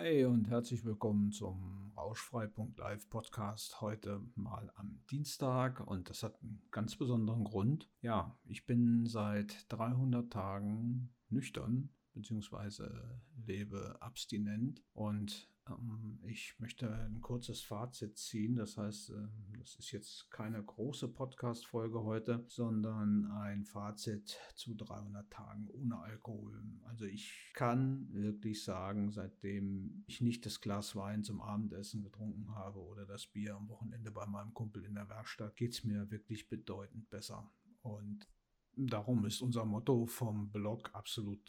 Hi und herzlich willkommen zum Rauschfrei.live Podcast. Heute mal am Dienstag und das hat einen ganz besonderen Grund. Ja, ich bin seit 300 Tagen nüchtern bzw. lebe abstinent und ähm, ich möchte ein kurzes Fazit ziehen. Das heißt, äh, das ist jetzt keine große Podcast-Folge heute, sondern ein Fazit zu 300 Tagen ohne Alkohol. Also ich kann wirklich sagen, seitdem ich nicht das Glas Wein zum Abendessen getrunken habe oder das Bier am Wochenende bei meinem Kumpel in der Werkstatt, geht es mir wirklich bedeutend besser. Und darum ist unser Motto vom Blog absolut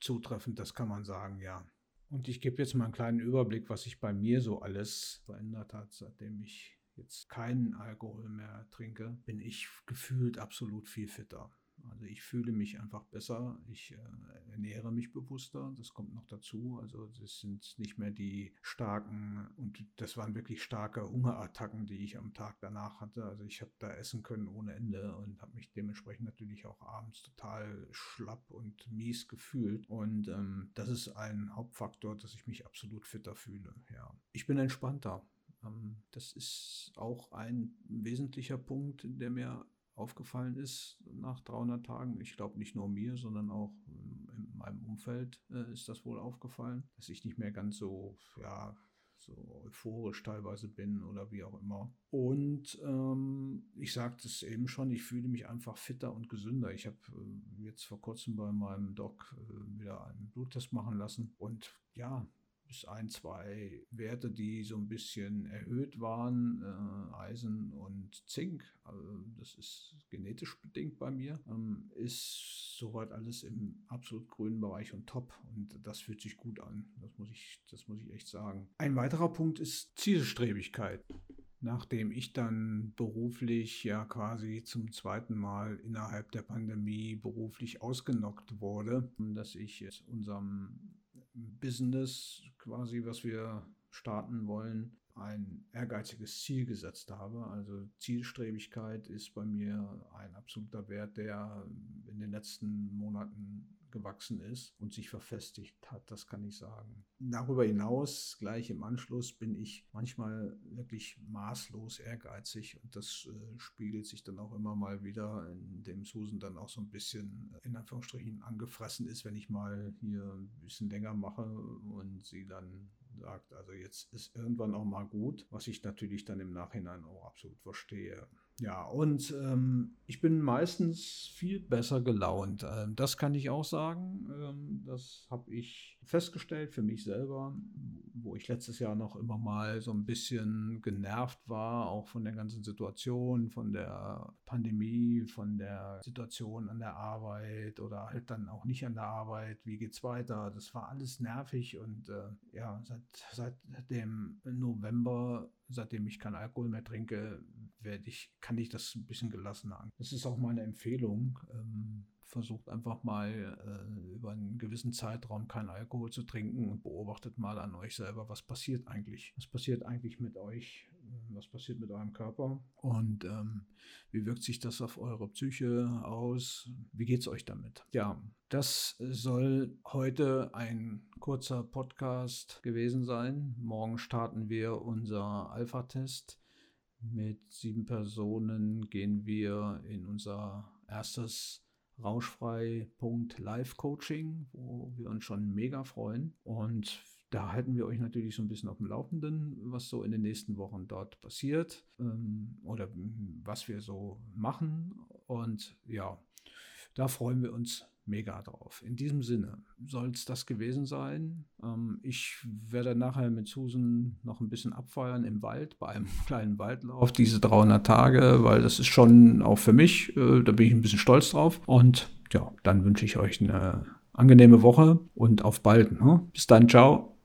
zutreffend, das kann man sagen, ja. Und ich gebe jetzt mal einen kleinen Überblick, was sich bei mir so alles verändert hat, seitdem ich jetzt keinen Alkohol mehr trinke, bin ich gefühlt absolut viel fitter. Also ich fühle mich einfach besser, ich äh, ernähre mich bewusster, das kommt noch dazu. Also das sind nicht mehr die starken und das waren wirklich starke Hungerattacken, die ich am Tag danach hatte. Also ich habe da essen können ohne Ende und habe mich dementsprechend natürlich auch abends total schlapp und mies gefühlt. Und ähm, das ist ein Hauptfaktor, dass ich mich absolut fitter fühle. Ja, ich bin entspannter. Ähm, das ist auch ein wesentlicher Punkt, der mir aufgefallen ist nach 300 Tagen. Ich glaube nicht nur mir, sondern auch in meinem Umfeld äh, ist das wohl aufgefallen, dass ich nicht mehr ganz so, ja, so euphorisch teilweise bin oder wie auch immer. Und ähm, ich sagte es eben schon, ich fühle mich einfach fitter und gesünder. Ich habe äh, jetzt vor kurzem bei meinem Doc äh, wieder einen Bluttest machen lassen und ja, bis ein, zwei Werte, die so ein bisschen erhöht waren, äh, Eisen und Zink, also das ist genetisch bedingt bei mir, ähm, ist soweit alles im absolut grünen Bereich und top. Und das fühlt sich gut an, das muss ich, das muss ich echt sagen. Ein weiterer Punkt ist Zielstrebigkeit. Nachdem ich dann beruflich ja quasi zum zweiten Mal innerhalb der Pandemie beruflich ausgenockt wurde, dass ich jetzt unserem Business quasi, was wir starten wollen, ein ehrgeiziges Ziel gesetzt habe. Also Zielstrebigkeit ist bei mir ein absoluter Wert, der in den letzten Monaten gewachsen ist und sich verfestigt hat, das kann ich sagen. Darüber hinaus, gleich im Anschluss, bin ich manchmal wirklich maßlos ehrgeizig und das äh, spiegelt sich dann auch immer mal wieder, indem Susan dann auch so ein bisschen in Anführungsstrichen angefressen ist, wenn ich mal hier ein bisschen länger mache und sie dann sagt, also jetzt ist irgendwann auch mal gut, was ich natürlich dann im Nachhinein auch absolut verstehe. Ja, und ähm, ich bin meistens viel besser gelaunt. Ähm, das kann ich auch sagen. Ähm, das habe ich festgestellt für mich selber, wo ich letztes Jahr noch immer mal so ein bisschen genervt war, auch von der ganzen Situation, von der Pandemie, von der Situation an der Arbeit oder halt dann auch nicht an der Arbeit. Wie geht's weiter? Das war alles nervig und äh, ja, seit, seit dem November seitdem ich keinen Alkohol mehr trinke, ich, kann ich das ein bisschen gelassener an. Das ist auch meine Empfehlung. Ähm, versucht einfach mal äh, über einen gewissen Zeitraum keinen Alkohol zu trinken und beobachtet mal an euch selber, was passiert eigentlich. Was passiert eigentlich mit euch? Was passiert mit eurem Körper? Und ähm, wie wirkt sich das auf eure Psyche aus? Wie geht es euch damit? Ja, das soll heute ein kurzer Podcast gewesen sein. Morgen starten wir unser Alpha-Test. Mit sieben Personen gehen wir in unser erstes rauschfrei.live-Coaching, wo wir uns schon mega freuen. Und da halten wir euch natürlich so ein bisschen auf dem Laufenden, was so in den nächsten Wochen dort passiert ähm, oder was wir so machen. Und ja, da freuen wir uns mega drauf. In diesem Sinne soll es das gewesen sein. Ähm, ich werde nachher mit Susan noch ein bisschen abfeuern im Wald, bei einem kleinen Waldlauf, diese 300 Tage, weil das ist schon auch für mich, äh, da bin ich ein bisschen stolz drauf. Und ja, dann wünsche ich euch eine angenehme Woche und auf bald. Ne? Bis dann, ciao.